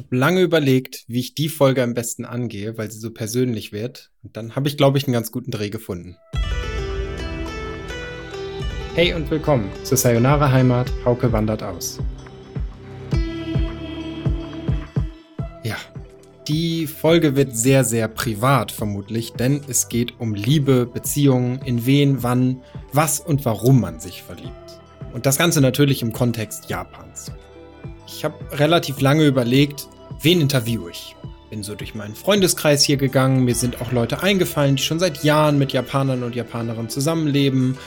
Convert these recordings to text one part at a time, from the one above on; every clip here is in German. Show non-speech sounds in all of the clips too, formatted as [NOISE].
habe lange überlegt, wie ich die Folge am besten angehe, weil sie so persönlich wird. Und dann habe ich, glaube ich, einen ganz guten Dreh gefunden. Hey und willkommen zur Sayonara Heimat. Hauke wandert aus. Ja, die Folge wird sehr, sehr privat vermutlich, denn es geht um Liebe, Beziehungen, in wen, wann, was und warum man sich verliebt. Und das Ganze natürlich im Kontext Japans. Ich habe relativ lange überlegt, wen interviewe ich. Bin so durch meinen Freundeskreis hier gegangen. Mir sind auch Leute eingefallen, die schon seit Jahren mit Japanern und Japanerinnen zusammenleben.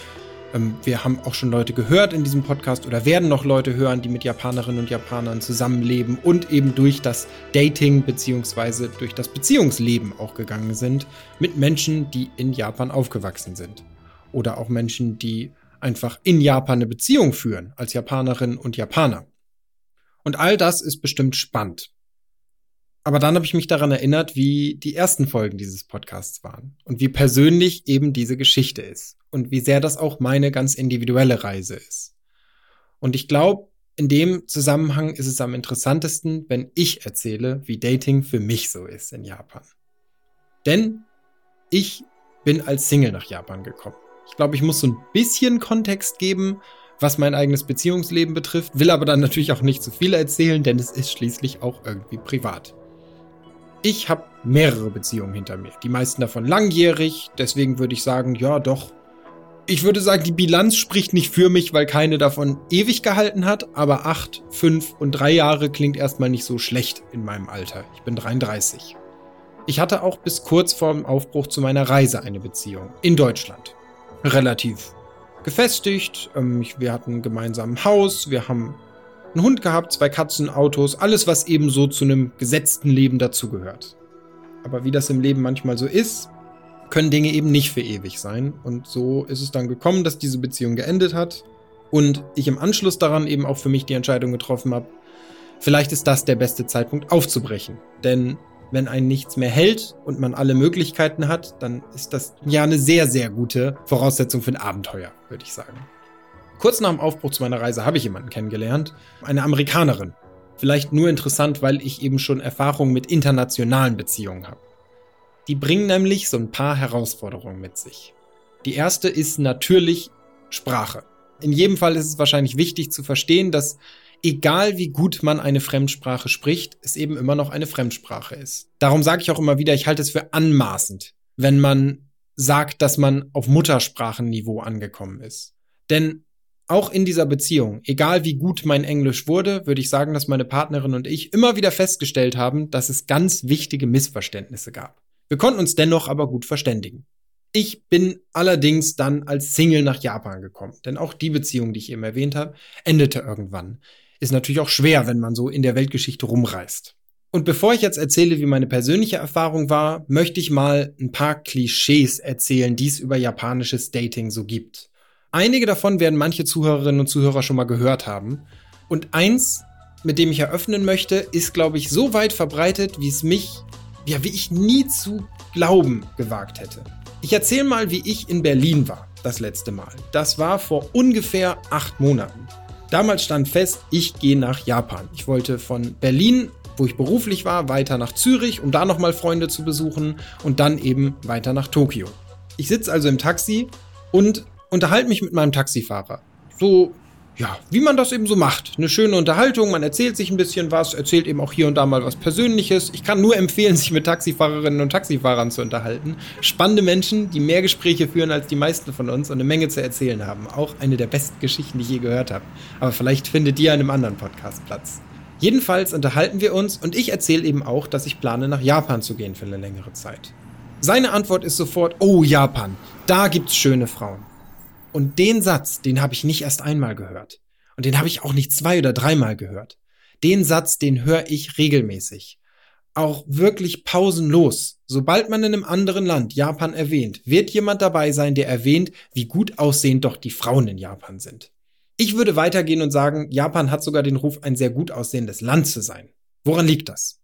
Ähm, wir haben auch schon Leute gehört in diesem Podcast oder werden noch Leute hören, die mit Japanerinnen und Japanern zusammenleben und eben durch das Dating bzw. durch das Beziehungsleben auch gegangen sind mit Menschen, die in Japan aufgewachsen sind. Oder auch Menschen, die einfach in Japan eine Beziehung führen als Japanerin und Japaner. Und all das ist bestimmt spannend. Aber dann habe ich mich daran erinnert, wie die ersten Folgen dieses Podcasts waren und wie persönlich eben diese Geschichte ist und wie sehr das auch meine ganz individuelle Reise ist. Und ich glaube, in dem Zusammenhang ist es am interessantesten, wenn ich erzähle, wie Dating für mich so ist in Japan. Denn ich bin als Single nach Japan gekommen. Ich glaube, ich muss so ein bisschen Kontext geben, was mein eigenes Beziehungsleben betrifft, will aber dann natürlich auch nicht zu viel erzählen, denn es ist schließlich auch irgendwie privat. Ich habe mehrere Beziehungen hinter mir, die meisten davon langjährig, deswegen würde ich sagen, ja doch. Ich würde sagen, die Bilanz spricht nicht für mich, weil keine davon ewig gehalten hat, aber acht, fünf und drei Jahre klingt erstmal nicht so schlecht in meinem Alter. Ich bin 33. Ich hatte auch bis kurz vorm Aufbruch zu meiner Reise eine Beziehung in Deutschland. Relativ gefestigt. Ähm, wir hatten gemeinsam ein Haus, wir haben einen Hund gehabt, zwei Katzen, Autos, alles, was eben so zu einem gesetzten Leben dazugehört. Aber wie das im Leben manchmal so ist, können Dinge eben nicht für ewig sein. Und so ist es dann gekommen, dass diese Beziehung geendet hat und ich im Anschluss daran eben auch für mich die Entscheidung getroffen habe, vielleicht ist das der beste Zeitpunkt aufzubrechen. Denn wenn einen nichts mehr hält und man alle Möglichkeiten hat, dann ist das ja eine sehr, sehr gute Voraussetzung für ein Abenteuer, würde ich sagen. Kurz nach dem Aufbruch zu meiner Reise habe ich jemanden kennengelernt, eine Amerikanerin. Vielleicht nur interessant, weil ich eben schon Erfahrung mit internationalen Beziehungen habe. Die bringen nämlich so ein paar Herausforderungen mit sich. Die erste ist natürlich Sprache. In jedem Fall ist es wahrscheinlich wichtig zu verstehen, dass egal wie gut man eine Fremdsprache spricht, es eben immer noch eine Fremdsprache ist. Darum sage ich auch immer wieder, ich halte es für anmaßend, wenn man sagt, dass man auf Muttersprachenniveau angekommen ist. Denn auch in dieser Beziehung, egal wie gut mein Englisch wurde, würde ich sagen, dass meine Partnerin und ich immer wieder festgestellt haben, dass es ganz wichtige Missverständnisse gab. Wir konnten uns dennoch aber gut verständigen. Ich bin allerdings dann als Single nach Japan gekommen, denn auch die Beziehung, die ich eben erwähnt habe, endete irgendwann ist natürlich auch schwer, wenn man so in der Weltgeschichte rumreist. Und bevor ich jetzt erzähle, wie meine persönliche Erfahrung war, möchte ich mal ein paar Klischees erzählen, die es über japanisches Dating so gibt. Einige davon werden manche Zuhörerinnen und Zuhörer schon mal gehört haben. Und eins, mit dem ich eröffnen möchte, ist, glaube ich, so weit verbreitet, wie es mich, ja, wie ich nie zu glauben gewagt hätte. Ich erzähle mal, wie ich in Berlin war, das letzte Mal. Das war vor ungefähr acht Monaten. Damals stand fest, ich gehe nach Japan. Ich wollte von Berlin, wo ich beruflich war, weiter nach Zürich, um da nochmal Freunde zu besuchen und dann eben weiter nach Tokio. Ich sitze also im Taxi und unterhalte mich mit meinem Taxifahrer. So ja, wie man das eben so macht. Eine schöne Unterhaltung, man erzählt sich ein bisschen was, erzählt eben auch hier und da mal was Persönliches. Ich kann nur [LAUGHS] empfehlen, sich mit Taxifahrerinnen und Taxifahrern zu unterhalten. Spannende Menschen, die mehr Gespräche führen als die meisten von uns und eine Menge zu erzählen haben. Auch eine der besten Geschichten, die ich je gehört habe. Aber vielleicht findet ihr an einem anderen Podcast Platz. Jedenfalls unterhalten wir uns und ich erzähle eben auch, dass ich plane, nach Japan zu gehen für eine längere Zeit. Seine Antwort ist sofort, oh Japan, da gibt's schöne Frauen. Und den Satz, den habe ich nicht erst einmal gehört. Und den habe ich auch nicht zwei oder dreimal gehört. Den Satz, den höre ich regelmäßig. Auch wirklich pausenlos. Sobald man in einem anderen Land Japan erwähnt, wird jemand dabei sein, der erwähnt, wie gut aussehend doch die Frauen in Japan sind. Ich würde weitergehen und sagen, Japan hat sogar den Ruf, ein sehr gut aussehendes Land zu sein. Woran liegt das?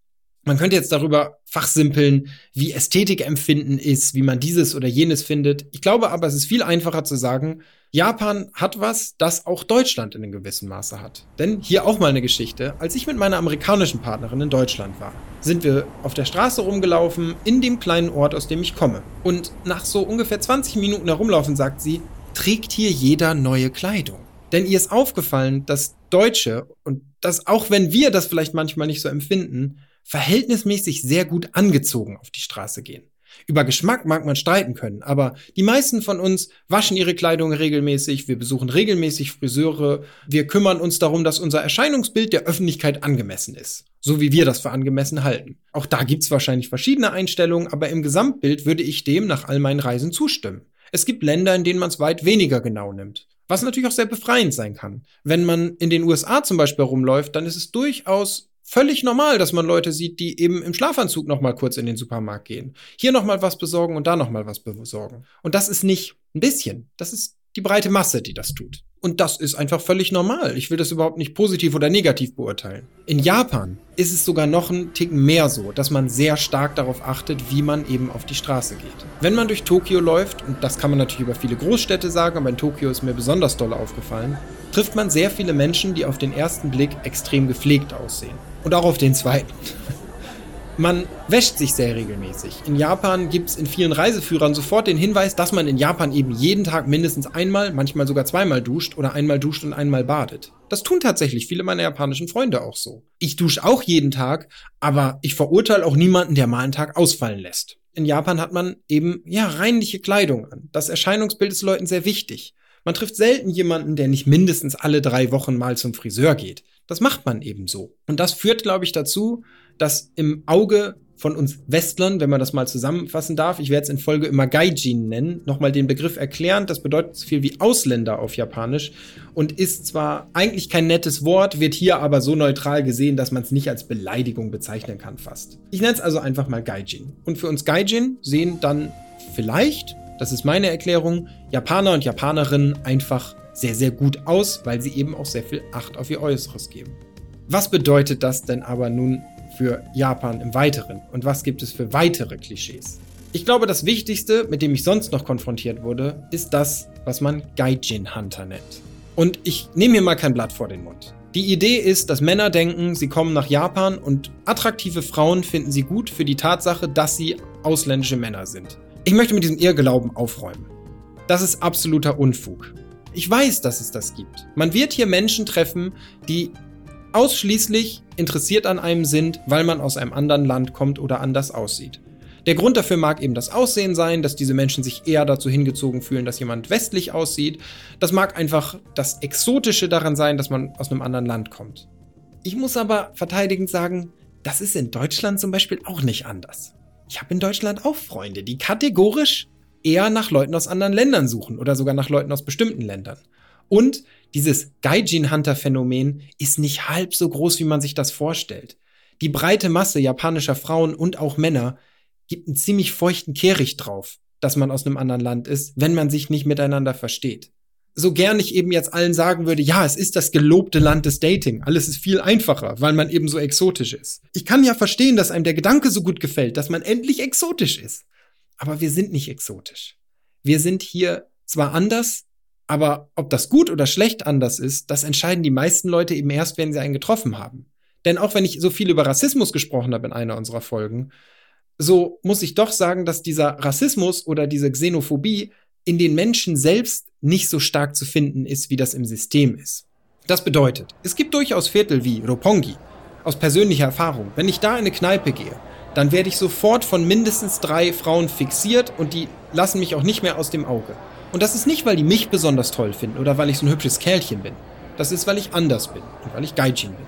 Man könnte jetzt darüber fachsimpeln, wie Ästhetikempfinden ist, wie man dieses oder jenes findet. Ich glaube aber, es ist viel einfacher zu sagen, Japan hat was, das auch Deutschland in einem gewissen Maße hat. Denn hier auch mal eine Geschichte. Als ich mit meiner amerikanischen Partnerin in Deutschland war, sind wir auf der Straße rumgelaufen, in dem kleinen Ort, aus dem ich komme. Und nach so ungefähr 20 Minuten herumlaufen sagt sie, trägt hier jeder neue Kleidung. Denn ihr ist aufgefallen, dass Deutsche, und das auch wenn wir das vielleicht manchmal nicht so empfinden, verhältnismäßig sehr gut angezogen auf die Straße gehen. Über Geschmack mag man streiten können, aber die meisten von uns waschen ihre Kleidung regelmäßig, wir besuchen regelmäßig Friseure, wir kümmern uns darum, dass unser Erscheinungsbild der Öffentlichkeit angemessen ist, so wie wir das für angemessen halten. Auch da gibt's wahrscheinlich verschiedene Einstellungen, aber im Gesamtbild würde ich dem nach all meinen Reisen zustimmen. Es gibt Länder, in denen man es weit weniger genau nimmt. Was natürlich auch sehr befreiend sein kann. Wenn man in den USA zum Beispiel rumläuft, dann ist es durchaus völlig normal, dass man Leute sieht, die eben im Schlafanzug noch mal kurz in den Supermarkt gehen. Hier noch mal was besorgen und da noch mal was besorgen. Und das ist nicht ein bisschen. Das ist die breite Masse, die das tut. Und das ist einfach völlig normal. Ich will das überhaupt nicht positiv oder negativ beurteilen. In Japan ist es sogar noch ein Ticken mehr so, dass man sehr stark darauf achtet, wie man eben auf die Straße geht. Wenn man durch Tokio läuft, und das kann man natürlich über viele Großstädte sagen, aber in Tokio ist mir besonders doll aufgefallen, trifft man sehr viele Menschen, die auf den ersten Blick extrem gepflegt aussehen. Und auch auf den zweiten. Man wäscht sich sehr regelmäßig. In Japan gibt es in vielen Reiseführern sofort den Hinweis, dass man in Japan eben jeden Tag mindestens einmal, manchmal sogar zweimal duscht oder einmal duscht und einmal badet. Das tun tatsächlich viele meiner japanischen Freunde auch so. Ich dusche auch jeden Tag, aber ich verurteile auch niemanden, der mal einen Tag ausfallen lässt. In Japan hat man eben, ja, reinliche Kleidung an. Das Erscheinungsbild ist Leuten sehr wichtig. Man trifft selten jemanden, der nicht mindestens alle drei Wochen mal zum Friseur geht. Das macht man eben so. Und das führt, glaube ich, dazu, dass im Auge von uns Westlern, wenn man das mal zusammenfassen darf, ich werde es in Folge immer Gaijin nennen, nochmal den Begriff erklären. Das bedeutet so viel wie Ausländer auf Japanisch und ist zwar eigentlich kein nettes Wort, wird hier aber so neutral gesehen, dass man es nicht als Beleidigung bezeichnen kann fast. Ich nenne es also einfach mal Gaijin. Und für uns Gaijin sehen dann vielleicht, das ist meine Erklärung, Japaner und Japanerinnen einfach sehr, sehr gut aus, weil sie eben auch sehr viel Acht auf ihr Äußeres geben. Was bedeutet das denn aber nun für Japan im Weiteren? Und was gibt es für weitere Klischees? Ich glaube, das Wichtigste, mit dem ich sonst noch konfrontiert wurde, ist das, was man Gaijin Hunter nennt. Und ich nehme hier mal kein Blatt vor den Mund. Die Idee ist, dass Männer denken, sie kommen nach Japan und attraktive Frauen finden sie gut für die Tatsache, dass sie ausländische Männer sind. Ich möchte mit diesem Irrglauben aufräumen. Das ist absoluter Unfug. Ich weiß, dass es das gibt. Man wird hier Menschen treffen, die ausschließlich interessiert an einem sind, weil man aus einem anderen Land kommt oder anders aussieht. Der Grund dafür mag eben das Aussehen sein, dass diese Menschen sich eher dazu hingezogen fühlen, dass jemand westlich aussieht. Das mag einfach das Exotische daran sein, dass man aus einem anderen Land kommt. Ich muss aber verteidigend sagen, das ist in Deutschland zum Beispiel auch nicht anders. Ich habe in Deutschland auch Freunde, die kategorisch eher nach Leuten aus anderen Ländern suchen oder sogar nach Leuten aus bestimmten Ländern. Und dieses Gaijin-Hunter-Phänomen ist nicht halb so groß, wie man sich das vorstellt. Die breite Masse japanischer Frauen und auch Männer gibt einen ziemlich feuchten Kehricht drauf, dass man aus einem anderen Land ist, wenn man sich nicht miteinander versteht. So gern ich eben jetzt allen sagen würde, ja, es ist das gelobte Land des Dating. Alles ist viel einfacher, weil man eben so exotisch ist. Ich kann ja verstehen, dass einem der Gedanke so gut gefällt, dass man endlich exotisch ist. Aber wir sind nicht exotisch. Wir sind hier zwar anders, aber ob das gut oder schlecht anders ist, das entscheiden die meisten Leute eben erst, wenn sie einen getroffen haben. Denn auch wenn ich so viel über Rassismus gesprochen habe in einer unserer Folgen, so muss ich doch sagen, dass dieser Rassismus oder diese Xenophobie in den Menschen selbst nicht so stark zu finden ist, wie das im System ist. Das bedeutet, es gibt durchaus Viertel wie Roppongi. Aus persönlicher Erfahrung, wenn ich da in eine Kneipe gehe dann werde ich sofort von mindestens drei Frauen fixiert und die lassen mich auch nicht mehr aus dem Auge. Und das ist nicht, weil die mich besonders toll finden oder weil ich so ein hübsches Kerlchen bin. Das ist, weil ich anders bin und weil ich Gaijin bin.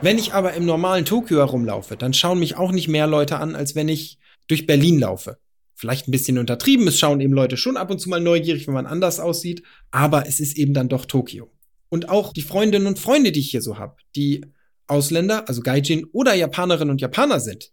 Wenn ich aber im normalen Tokio herumlaufe, dann schauen mich auch nicht mehr Leute an, als wenn ich durch Berlin laufe. Vielleicht ein bisschen untertrieben, es schauen eben Leute schon ab und zu mal neugierig, wenn man anders aussieht, aber es ist eben dann doch Tokio. Und auch die Freundinnen und Freunde, die ich hier so habe, die Ausländer, also Gaijin oder Japanerinnen und Japaner sind,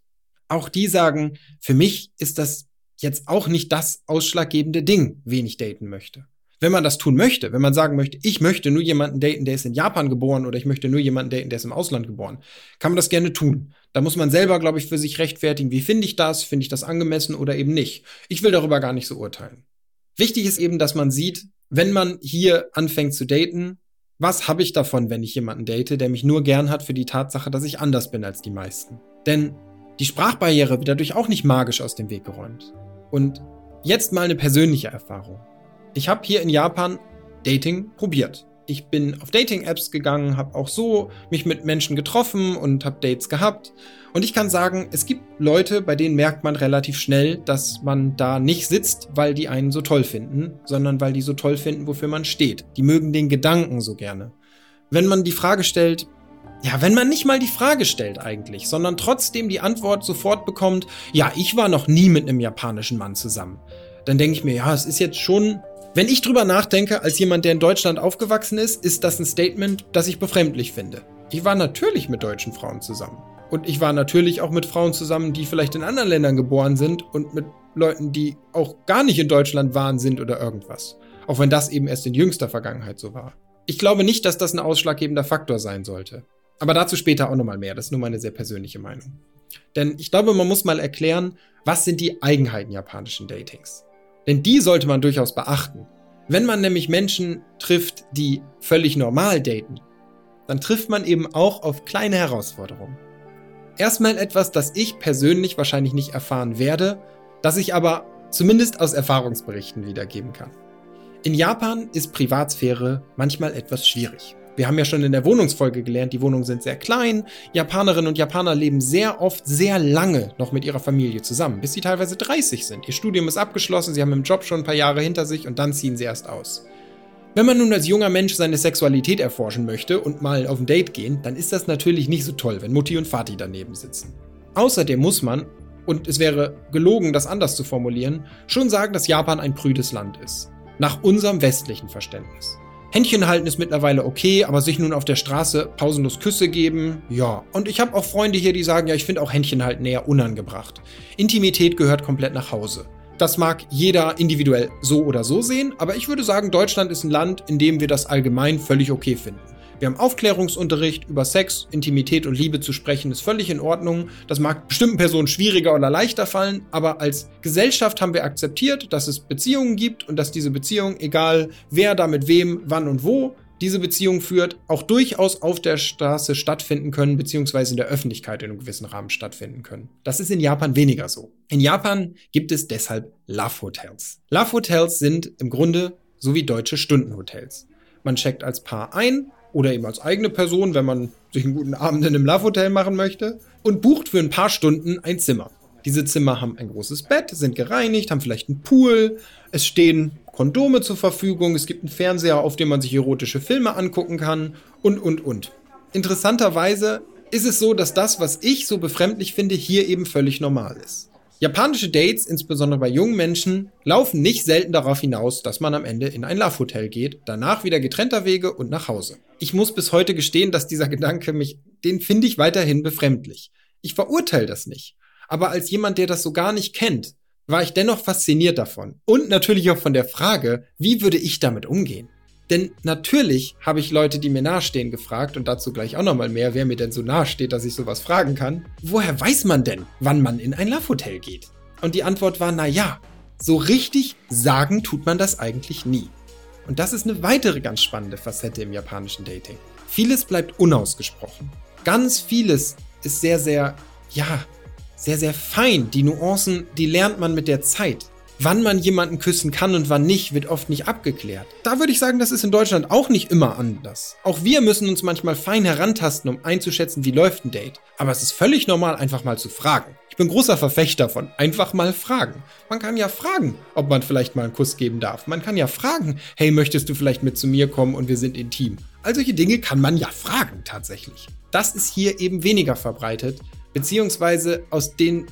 auch die sagen, für mich ist das jetzt auch nicht das ausschlaggebende Ding, wen ich daten möchte. Wenn man das tun möchte, wenn man sagen möchte, ich möchte nur jemanden daten, der ist in Japan geboren oder ich möchte nur jemanden daten, der ist im Ausland geboren, kann man das gerne tun. Da muss man selber, glaube ich, für sich rechtfertigen, wie finde ich das, finde ich das angemessen oder eben nicht. Ich will darüber gar nicht so urteilen. Wichtig ist eben, dass man sieht, wenn man hier anfängt zu daten, was habe ich davon, wenn ich jemanden date, der mich nur gern hat für die Tatsache, dass ich anders bin als die meisten? Denn die Sprachbarriere wird dadurch auch nicht magisch aus dem Weg geräumt. Und jetzt mal eine persönliche Erfahrung. Ich habe hier in Japan Dating probiert ich bin auf Dating-Apps gegangen, habe auch so mich mit Menschen getroffen und habe Dates gehabt. Und ich kann sagen, es gibt Leute, bei denen merkt man relativ schnell, dass man da nicht sitzt, weil die einen so toll finden, sondern weil die so toll finden, wofür man steht. Die mögen den Gedanken so gerne. Wenn man die Frage stellt, ja, wenn man nicht mal die Frage stellt eigentlich, sondern trotzdem die Antwort sofort bekommt, ja, ich war noch nie mit einem japanischen Mann zusammen, dann denke ich mir, ja, es ist jetzt schon wenn ich drüber nachdenke, als jemand, der in Deutschland aufgewachsen ist, ist das ein Statement, das ich befremdlich finde. Ich war natürlich mit deutschen Frauen zusammen. Und ich war natürlich auch mit Frauen zusammen, die vielleicht in anderen Ländern geboren sind und mit Leuten, die auch gar nicht in Deutschland waren, sind oder irgendwas. Auch wenn das eben erst in jüngster Vergangenheit so war. Ich glaube nicht, dass das ein ausschlaggebender Faktor sein sollte. Aber dazu später auch nochmal mehr. Das ist nur meine sehr persönliche Meinung. Denn ich glaube, man muss mal erklären, was sind die Eigenheiten japanischen Datings. Denn die sollte man durchaus beachten. Wenn man nämlich Menschen trifft, die völlig normal daten, dann trifft man eben auch auf kleine Herausforderungen. Erstmal etwas, das ich persönlich wahrscheinlich nicht erfahren werde, das ich aber zumindest aus Erfahrungsberichten wiedergeben kann. In Japan ist Privatsphäre manchmal etwas schwierig. Wir haben ja schon in der Wohnungsfolge gelernt, die Wohnungen sind sehr klein. Japanerinnen und Japaner leben sehr oft sehr lange noch mit ihrer Familie zusammen, bis sie teilweise 30 sind. Ihr Studium ist abgeschlossen, sie haben im Job schon ein paar Jahre hinter sich und dann ziehen sie erst aus. Wenn man nun als junger Mensch seine Sexualität erforschen möchte und mal auf ein Date gehen, dann ist das natürlich nicht so toll, wenn Mutti und Vati daneben sitzen. Außerdem muss man, und es wäre gelogen, das anders zu formulieren, schon sagen, dass Japan ein prüdes Land ist. Nach unserem westlichen Verständnis. Händchen halten ist mittlerweile okay, aber sich nun auf der Straße pausenlos Küsse geben, ja. Und ich habe auch Freunde hier, die sagen, ja, ich finde auch Händchen halten eher unangebracht. Intimität gehört komplett nach Hause. Das mag jeder individuell so oder so sehen, aber ich würde sagen, Deutschland ist ein Land, in dem wir das allgemein völlig okay finden. Wir haben Aufklärungsunterricht über Sex, Intimität und Liebe zu sprechen, ist völlig in Ordnung. Das mag bestimmten Personen schwieriger oder leichter fallen, aber als Gesellschaft haben wir akzeptiert, dass es Beziehungen gibt und dass diese Beziehungen, egal wer da mit wem, wann und wo, diese Beziehung führt, auch durchaus auf der Straße stattfinden können, beziehungsweise in der Öffentlichkeit in einem gewissen Rahmen stattfinden können. Das ist in Japan weniger so. In Japan gibt es deshalb Love Hotels. Love Hotels sind im Grunde so wie deutsche Stundenhotels. Man checkt als Paar ein, oder eben als eigene Person, wenn man sich einen guten Abend in einem Love-Hotel machen möchte und bucht für ein paar Stunden ein Zimmer. Diese Zimmer haben ein großes Bett, sind gereinigt, haben vielleicht einen Pool, es stehen Kondome zur Verfügung, es gibt einen Fernseher, auf dem man sich erotische Filme angucken kann und, und, und. Interessanterweise ist es so, dass das, was ich so befremdlich finde, hier eben völlig normal ist. Japanische Dates, insbesondere bei jungen Menschen, laufen nicht selten darauf hinaus, dass man am Ende in ein Love-Hotel geht, danach wieder getrennter Wege und nach Hause. Ich muss bis heute gestehen, dass dieser Gedanke mich, den finde ich weiterhin befremdlich. Ich verurteile das nicht. Aber als jemand, der das so gar nicht kennt, war ich dennoch fasziniert davon. Und natürlich auch von der Frage, wie würde ich damit umgehen? Denn natürlich habe ich Leute, die mir nahestehen, gefragt und dazu gleich auch nochmal mehr, wer mir denn so nahesteht, dass ich sowas fragen kann. Woher weiß man denn, wann man in ein Love-Hotel geht? Und die Antwort war, na ja, so richtig sagen tut man das eigentlich nie. Und das ist eine weitere ganz spannende Facette im japanischen Dating. Vieles bleibt unausgesprochen. Ganz vieles ist sehr, sehr, ja, sehr, sehr fein. Die Nuancen, die lernt man mit der Zeit. Wann man jemanden küssen kann und wann nicht, wird oft nicht abgeklärt. Da würde ich sagen, das ist in Deutschland auch nicht immer anders. Auch wir müssen uns manchmal fein herantasten, um einzuschätzen, wie läuft ein Date. Aber es ist völlig normal, einfach mal zu fragen. Ich bin großer Verfechter von einfach mal fragen. Man kann ja fragen, ob man vielleicht mal einen Kuss geben darf. Man kann ja fragen, hey, möchtest du vielleicht mit zu mir kommen und wir sind intim. All solche Dinge kann man ja fragen tatsächlich. Das ist hier eben weniger verbreitet, beziehungsweise aus den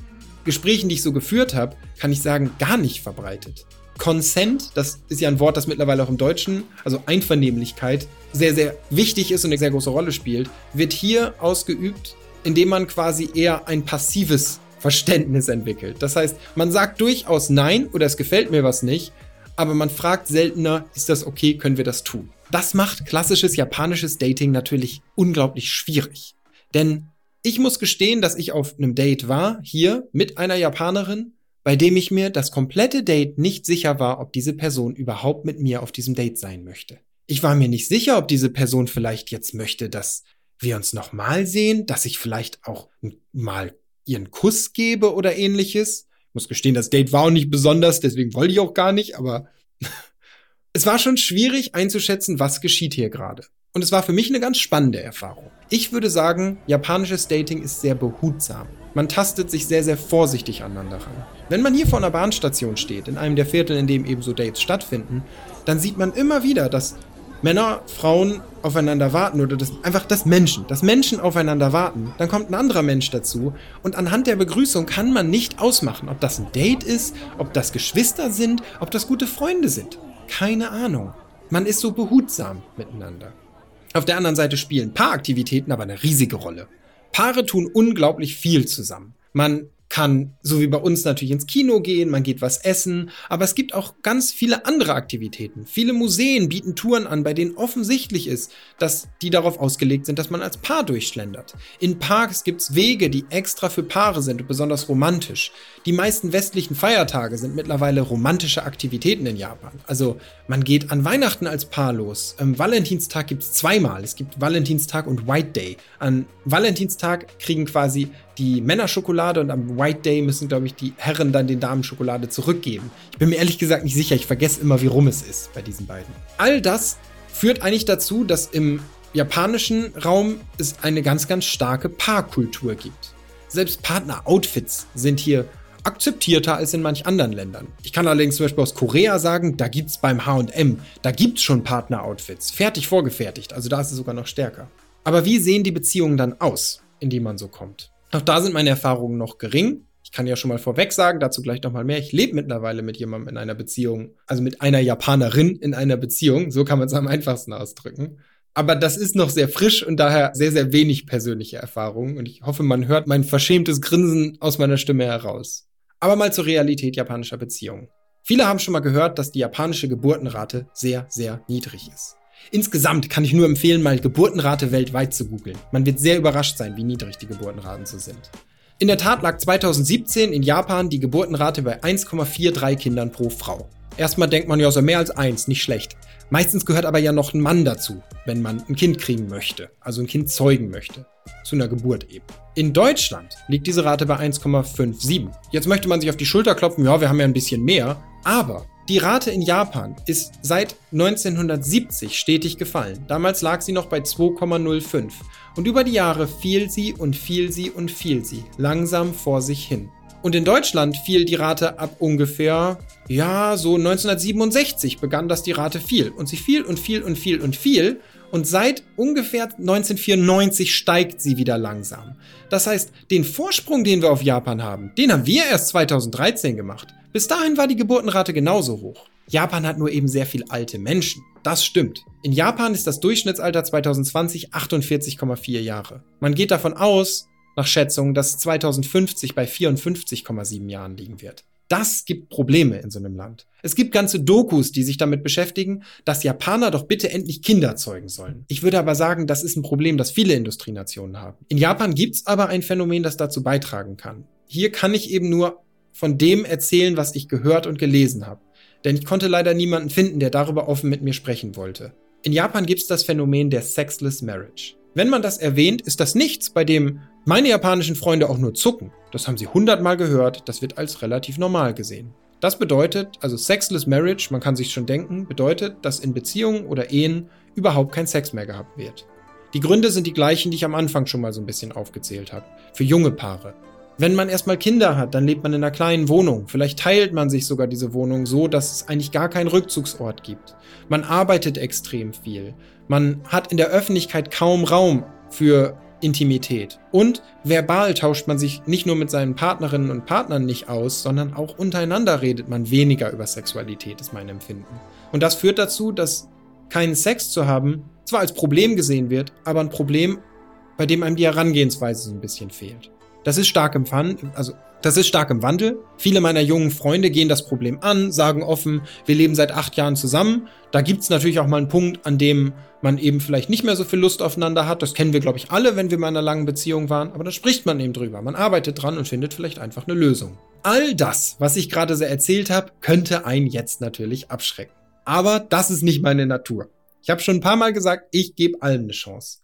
Gesprächen, die ich so geführt habe, kann ich sagen, gar nicht verbreitet. Consent, das ist ja ein Wort, das mittlerweile auch im Deutschen, also Einvernehmlichkeit, sehr, sehr wichtig ist und eine sehr große Rolle spielt, wird hier ausgeübt, indem man quasi eher ein passives Verständnis entwickelt. Das heißt, man sagt durchaus Nein oder es gefällt mir was nicht, aber man fragt seltener, ist das okay, können wir das tun? Das macht klassisches japanisches Dating natürlich unglaublich schwierig. Denn ich muss gestehen, dass ich auf einem Date war, hier mit einer Japanerin, bei dem ich mir das komplette Date nicht sicher war, ob diese Person überhaupt mit mir auf diesem Date sein möchte. Ich war mir nicht sicher, ob diese Person vielleicht jetzt möchte, dass wir uns nochmal sehen, dass ich vielleicht auch mal ihren Kuss gebe oder ähnliches. Ich muss gestehen, das Date war auch nicht besonders, deswegen wollte ich auch gar nicht, aber [LAUGHS] es war schon schwierig einzuschätzen, was geschieht hier gerade. Und es war für mich eine ganz spannende Erfahrung. Ich würde sagen, japanisches Dating ist sehr behutsam. Man tastet sich sehr, sehr vorsichtig aneinander ran. Wenn man hier vor einer Bahnstation steht, in einem der Viertel, in dem eben so Dates stattfinden, dann sieht man immer wieder, dass Männer, Frauen aufeinander warten oder das, einfach das Menschen, dass Menschen aufeinander warten. Dann kommt ein anderer Mensch dazu und anhand der Begrüßung kann man nicht ausmachen, ob das ein Date ist, ob das Geschwister sind, ob das gute Freunde sind. Keine Ahnung. Man ist so behutsam miteinander. Auf der anderen Seite spielen Paaraktivitäten aber eine riesige Rolle. Paare tun unglaublich viel zusammen. Man kann, so wie bei uns natürlich ins Kino gehen, man geht was essen, aber es gibt auch ganz viele andere Aktivitäten. Viele Museen bieten Touren an, bei denen offensichtlich ist, dass die darauf ausgelegt sind, dass man als Paar durchschlendert. In Parks gibt's Wege, die extra für Paare sind und besonders romantisch. Die meisten westlichen Feiertage sind mittlerweile romantische Aktivitäten in Japan. Also man geht an Weihnachten als Paar los. Am Valentinstag gibt's zweimal. Es gibt Valentinstag und White Day. An Valentinstag kriegen quasi die Männer Schokolade und am White Day müssen, glaube ich, die Herren dann den Damen Schokolade zurückgeben. Ich bin mir ehrlich gesagt nicht sicher, ich vergesse immer, wie rum es ist bei diesen beiden. All das führt eigentlich dazu, dass im japanischen Raum es eine ganz, ganz starke Paarkultur gibt. Selbst Partner-Outfits sind hier akzeptierter als in manch anderen Ländern. Ich kann allerdings zum Beispiel aus Korea sagen, da gibt es beim H&M, da gibt es schon Partner-Outfits, fertig vorgefertigt, also da ist es sogar noch stärker. Aber wie sehen die Beziehungen dann aus, in die man so kommt? Auch da sind meine Erfahrungen noch gering. Ich kann ja schon mal vorweg sagen, dazu gleich noch mal mehr. Ich lebe mittlerweile mit jemandem in einer Beziehung, also mit einer Japanerin in einer Beziehung. So kann man es am einfachsten ausdrücken. Aber das ist noch sehr frisch und daher sehr, sehr wenig persönliche Erfahrungen. Und ich hoffe, man hört mein verschämtes Grinsen aus meiner Stimme heraus. Aber mal zur Realität japanischer Beziehungen. Viele haben schon mal gehört, dass die japanische Geburtenrate sehr, sehr niedrig ist. Insgesamt kann ich nur empfehlen, mal Geburtenrate weltweit zu googeln. Man wird sehr überrascht sein, wie niedrig die Geburtenraten so sind. In der Tat lag 2017 in Japan die Geburtenrate bei 1,43 Kindern pro Frau. Erstmal denkt man ja so mehr als eins, nicht schlecht. Meistens gehört aber ja noch ein Mann dazu, wenn man ein Kind kriegen möchte, also ein Kind zeugen möchte. Zu einer Geburt eben. In Deutschland liegt diese Rate bei 1,57. Jetzt möchte man sich auf die Schulter klopfen, ja, wir haben ja ein bisschen mehr, aber die Rate in Japan ist seit 1970 stetig gefallen. Damals lag sie noch bei 2,05. Und über die Jahre fiel sie und fiel sie und fiel sie langsam vor sich hin. Und in Deutschland fiel die Rate ab ungefähr, ja, so 1967 begann das die Rate fiel. Und sie fiel und fiel und fiel und fiel. Und seit ungefähr 1994 steigt sie wieder langsam. Das heißt, den Vorsprung, den wir auf Japan haben, den haben wir erst 2013 gemacht. Bis dahin war die Geburtenrate genauso hoch. Japan hat nur eben sehr viel alte Menschen. Das stimmt. In Japan ist das Durchschnittsalter 2020 48,4 Jahre. Man geht davon aus, nach Schätzungen, dass 2050 bei 54,7 Jahren liegen wird. Das gibt Probleme in so einem Land. Es gibt ganze Dokus, die sich damit beschäftigen, dass Japaner doch bitte endlich Kinder zeugen sollen. Ich würde aber sagen, das ist ein Problem, das viele Industrienationen haben. In Japan gibt's aber ein Phänomen, das dazu beitragen kann. Hier kann ich eben nur von dem erzählen, was ich gehört und gelesen habe. Denn ich konnte leider niemanden finden, der darüber offen mit mir sprechen wollte. In Japan gibt es das Phänomen der Sexless Marriage. Wenn man das erwähnt, ist das nichts, bei dem meine japanischen Freunde auch nur zucken. Das haben sie hundertmal gehört, das wird als relativ normal gesehen. Das bedeutet, also Sexless Marriage, man kann sich schon denken, bedeutet, dass in Beziehungen oder Ehen überhaupt kein Sex mehr gehabt wird. Die Gründe sind die gleichen, die ich am Anfang schon mal so ein bisschen aufgezählt habe. Für junge Paare. Wenn man erstmal Kinder hat, dann lebt man in einer kleinen Wohnung. Vielleicht teilt man sich sogar diese Wohnung so, dass es eigentlich gar keinen Rückzugsort gibt. Man arbeitet extrem viel. Man hat in der Öffentlichkeit kaum Raum für Intimität. Und verbal tauscht man sich nicht nur mit seinen Partnerinnen und Partnern nicht aus, sondern auch untereinander redet man weniger über Sexualität, ist mein Empfinden. Und das führt dazu, dass keinen Sex zu haben zwar als Problem gesehen wird, aber ein Problem, bei dem einem die Herangehensweise so ein bisschen fehlt. Das ist stark im Fun, also das ist stark im Wandel. Viele meiner jungen Freunde gehen das Problem an, sagen offen, wir leben seit acht Jahren zusammen. Da gibt's natürlich auch mal einen Punkt, an dem man eben vielleicht nicht mehr so viel Lust aufeinander hat. Das kennen wir, glaube ich, alle, wenn wir mal in einer langen Beziehung waren. Aber da spricht man eben drüber. Man arbeitet dran und findet vielleicht einfach eine Lösung. All das, was ich gerade so erzählt habe, könnte einen jetzt natürlich abschrecken. Aber das ist nicht meine Natur. Ich habe schon ein paar Mal gesagt, ich gebe allen eine Chance.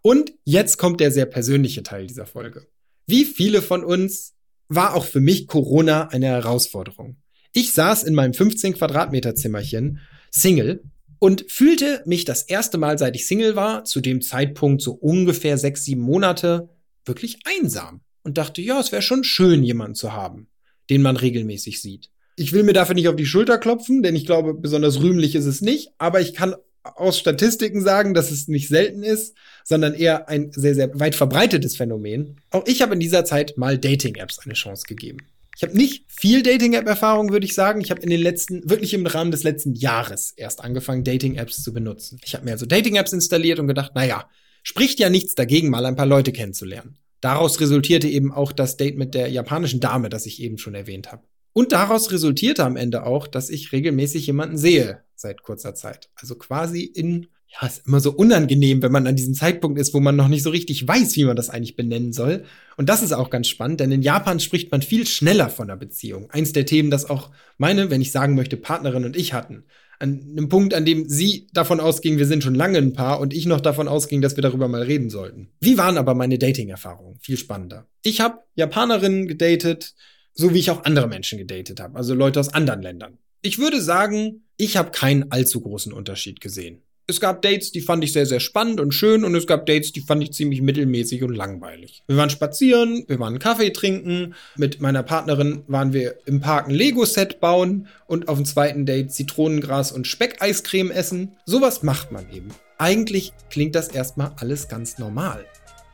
Und jetzt kommt der sehr persönliche Teil dieser Folge. Wie viele von uns war auch für mich Corona eine Herausforderung. Ich saß in meinem 15 Quadratmeter Zimmerchen, Single, und fühlte mich das erste Mal, seit ich Single war, zu dem Zeitpunkt so ungefähr sechs, sieben Monate, wirklich einsam. Und dachte, ja, es wäre schon schön, jemanden zu haben, den man regelmäßig sieht. Ich will mir dafür nicht auf die Schulter klopfen, denn ich glaube, besonders rühmlich ist es nicht, aber ich kann aus Statistiken sagen, dass es nicht selten ist, sondern eher ein sehr, sehr weit verbreitetes Phänomen. Auch ich habe in dieser Zeit mal Dating-Apps eine Chance gegeben. Ich habe nicht viel Dating-App-Erfahrung, würde ich sagen. Ich habe in den letzten, wirklich im Rahmen des letzten Jahres erst angefangen, Dating-Apps zu benutzen. Ich habe mir also Dating-Apps installiert und gedacht, naja, spricht ja nichts dagegen, mal ein paar Leute kennenzulernen. Daraus resultierte eben auch das Date mit der japanischen Dame, das ich eben schon erwähnt habe. Und daraus resultierte am Ende auch, dass ich regelmäßig jemanden sehe seit kurzer Zeit. Also quasi in, ja, ist immer so unangenehm, wenn man an diesem Zeitpunkt ist, wo man noch nicht so richtig weiß, wie man das eigentlich benennen soll. Und das ist auch ganz spannend, denn in Japan spricht man viel schneller von einer Beziehung. Eins der Themen, das auch meine, wenn ich sagen möchte, Partnerin und ich hatten. An einem Punkt, an dem sie davon ausging, wir sind schon lange ein Paar und ich noch davon ausging, dass wir darüber mal reden sollten. Wie waren aber meine Dating-Erfahrungen? Viel spannender. Ich habe Japanerinnen gedatet, so wie ich auch andere Menschen gedatet habe, also Leute aus anderen Ländern. Ich würde sagen, ich habe keinen allzu großen Unterschied gesehen. Es gab Dates, die fand ich sehr, sehr spannend und schön und es gab Dates, die fand ich ziemlich mittelmäßig und langweilig. Wir waren spazieren, wir waren Kaffee trinken, mit meiner Partnerin waren wir im Park ein Lego-Set bauen und auf dem zweiten Date Zitronengras und Speckeiscreme essen. Sowas macht man eben. Eigentlich klingt das erstmal alles ganz normal.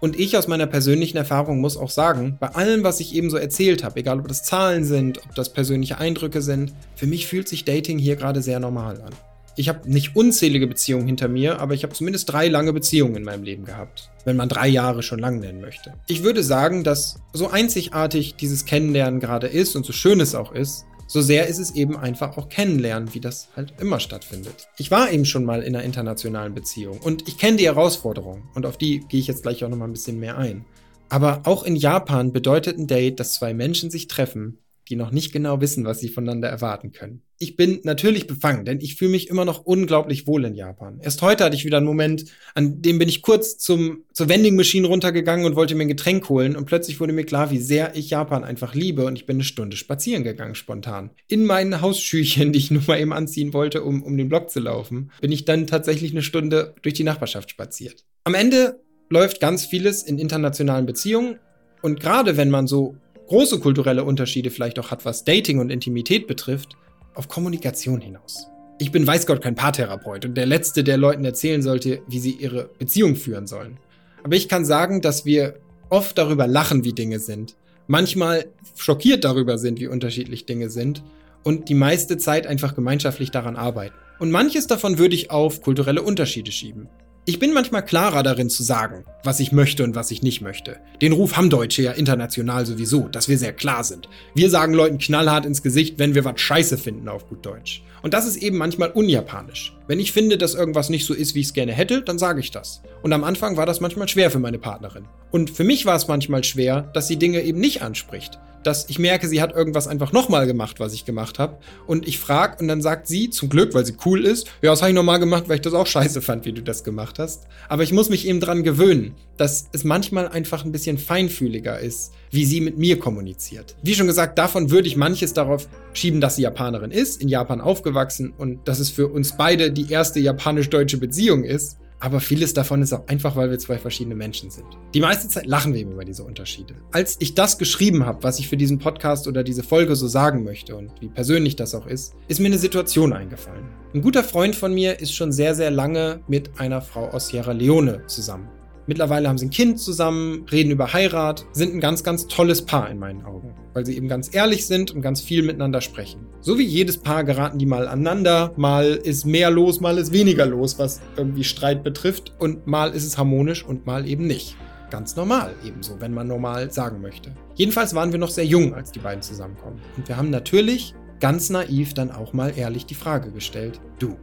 Und ich aus meiner persönlichen Erfahrung muss auch sagen, bei allem, was ich eben so erzählt habe, egal ob das Zahlen sind, ob das persönliche Eindrücke sind, für mich fühlt sich Dating hier gerade sehr normal an. Ich habe nicht unzählige Beziehungen hinter mir, aber ich habe zumindest drei lange Beziehungen in meinem Leben gehabt, wenn man drei Jahre schon lang nennen möchte. Ich würde sagen, dass so einzigartig dieses Kennenlernen gerade ist und so schön es auch ist, so sehr ist es eben einfach auch kennenlernen, wie das halt immer stattfindet. Ich war eben schon mal in einer internationalen Beziehung und ich kenne die Herausforderungen und auf die gehe ich jetzt gleich auch noch mal ein bisschen mehr ein. Aber auch in Japan bedeutet ein Date, dass zwei Menschen sich treffen, die noch nicht genau wissen, was sie voneinander erwarten können. Ich bin natürlich befangen, denn ich fühle mich immer noch unglaublich wohl in Japan. Erst heute hatte ich wieder einen Moment, an dem bin ich kurz zum, zur Vending Machine runtergegangen und wollte mir ein Getränk holen und plötzlich wurde mir klar, wie sehr ich Japan einfach liebe und ich bin eine Stunde spazieren gegangen spontan. In meinen Hausschüchen, [LAUGHS] die ich nur mal eben anziehen wollte, um, um den Block zu laufen, bin ich dann tatsächlich eine Stunde durch die Nachbarschaft spaziert. Am Ende läuft ganz vieles in internationalen Beziehungen und gerade wenn man so große kulturelle Unterschiede vielleicht auch hat, was Dating und Intimität betrifft, auf Kommunikation hinaus. Ich bin weiß Gott kein Paartherapeut und der Letzte, der Leuten erzählen sollte, wie sie ihre Beziehung führen sollen. Aber ich kann sagen, dass wir oft darüber lachen, wie Dinge sind, manchmal schockiert darüber sind, wie unterschiedlich Dinge sind und die meiste Zeit einfach gemeinschaftlich daran arbeiten. Und manches davon würde ich auf kulturelle Unterschiede schieben. Ich bin manchmal klarer darin zu sagen, was ich möchte und was ich nicht möchte. Den Ruf haben Deutsche ja international sowieso, dass wir sehr klar sind. Wir sagen Leuten knallhart ins Gesicht, wenn wir was scheiße finden auf gut Deutsch. Und das ist eben manchmal unjapanisch. Wenn ich finde, dass irgendwas nicht so ist, wie ich es gerne hätte, dann sage ich das. Und am Anfang war das manchmal schwer für meine Partnerin. Und für mich war es manchmal schwer, dass sie Dinge eben nicht anspricht dass ich merke, sie hat irgendwas einfach nochmal gemacht, was ich gemacht habe. Und ich frage und dann sagt sie, zum Glück, weil sie cool ist, ja, das habe ich nochmal gemacht, weil ich das auch scheiße fand, wie du das gemacht hast. Aber ich muss mich eben dran gewöhnen, dass es manchmal einfach ein bisschen feinfühliger ist, wie sie mit mir kommuniziert. Wie schon gesagt, davon würde ich manches darauf schieben, dass sie Japanerin ist, in Japan aufgewachsen und dass es für uns beide die erste japanisch-deutsche Beziehung ist. Aber vieles davon ist auch einfach, weil wir zwei verschiedene Menschen sind. Die meiste Zeit lachen wir eben über diese Unterschiede. Als ich das geschrieben habe, was ich für diesen Podcast oder diese Folge so sagen möchte und wie persönlich das auch ist, ist mir eine Situation eingefallen. Ein guter Freund von mir ist schon sehr, sehr lange mit einer Frau aus Sierra Leone zusammen. Mittlerweile haben sie ein Kind zusammen, reden über Heirat, sind ein ganz, ganz tolles Paar in meinen Augen, weil sie eben ganz ehrlich sind und ganz viel miteinander sprechen. So wie jedes Paar geraten die mal aneinander, mal ist mehr los, mal ist weniger los, was irgendwie Streit betrifft und mal ist es harmonisch und mal eben nicht. Ganz normal, ebenso, wenn man normal sagen möchte. Jedenfalls waren wir noch sehr jung, als die beiden zusammenkommen. Und wir haben natürlich ganz naiv dann auch mal ehrlich die Frage gestellt, du,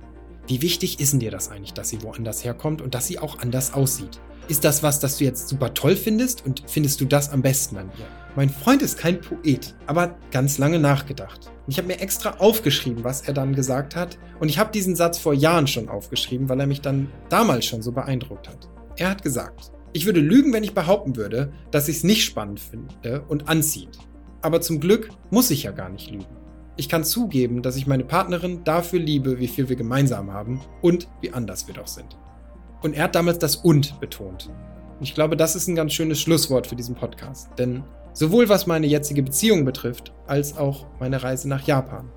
wie wichtig ist denn dir das eigentlich, dass sie woanders herkommt und dass sie auch anders aussieht? Ist das was, das du jetzt super toll findest und findest du das am besten an ihr? Mein Freund ist kein Poet, aber ganz lange nachgedacht. Ich habe mir extra aufgeschrieben, was er dann gesagt hat und ich habe diesen Satz vor Jahren schon aufgeschrieben, weil er mich dann damals schon so beeindruckt hat. Er hat gesagt, ich würde lügen, wenn ich behaupten würde, dass ich es nicht spannend finde und anzieht. Aber zum Glück muss ich ja gar nicht lügen. Ich kann zugeben, dass ich meine Partnerin dafür liebe, wie viel wir gemeinsam haben und wie anders wir doch sind. Und er hat damals das und betont. Und ich glaube, das ist ein ganz schönes Schlusswort für diesen Podcast. Denn sowohl was meine jetzige Beziehung betrifft, als auch meine Reise nach Japan.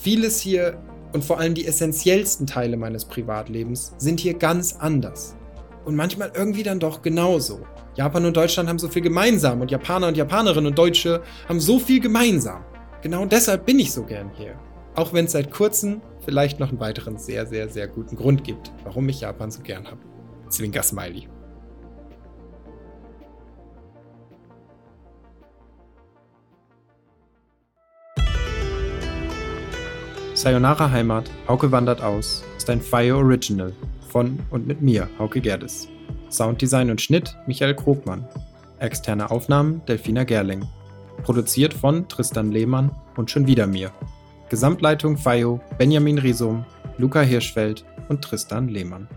Vieles hier und vor allem die essentiellsten Teile meines Privatlebens sind hier ganz anders. Und manchmal irgendwie dann doch genauso. Japan und Deutschland haben so viel gemeinsam und Japaner und Japanerinnen und Deutsche haben so viel gemeinsam. Genau deshalb bin ich so gern hier. Auch wenn es seit kurzem vielleicht noch einen weiteren sehr, sehr, sehr guten Grund gibt, warum ich Japan so gern habe. Zwinker Smiley. Sayonara Heimat, Hauke wandert aus, ist ein Fire Original von und mit mir, Hauke Gerdes. Sounddesign und Schnitt Michael Krogmann. Externe Aufnahmen Delfina Gerling. Produziert von Tristan Lehmann und schon wieder mir. Gesamtleitung FIO Benjamin Riesom, Luca Hirschfeld und Tristan Lehmann.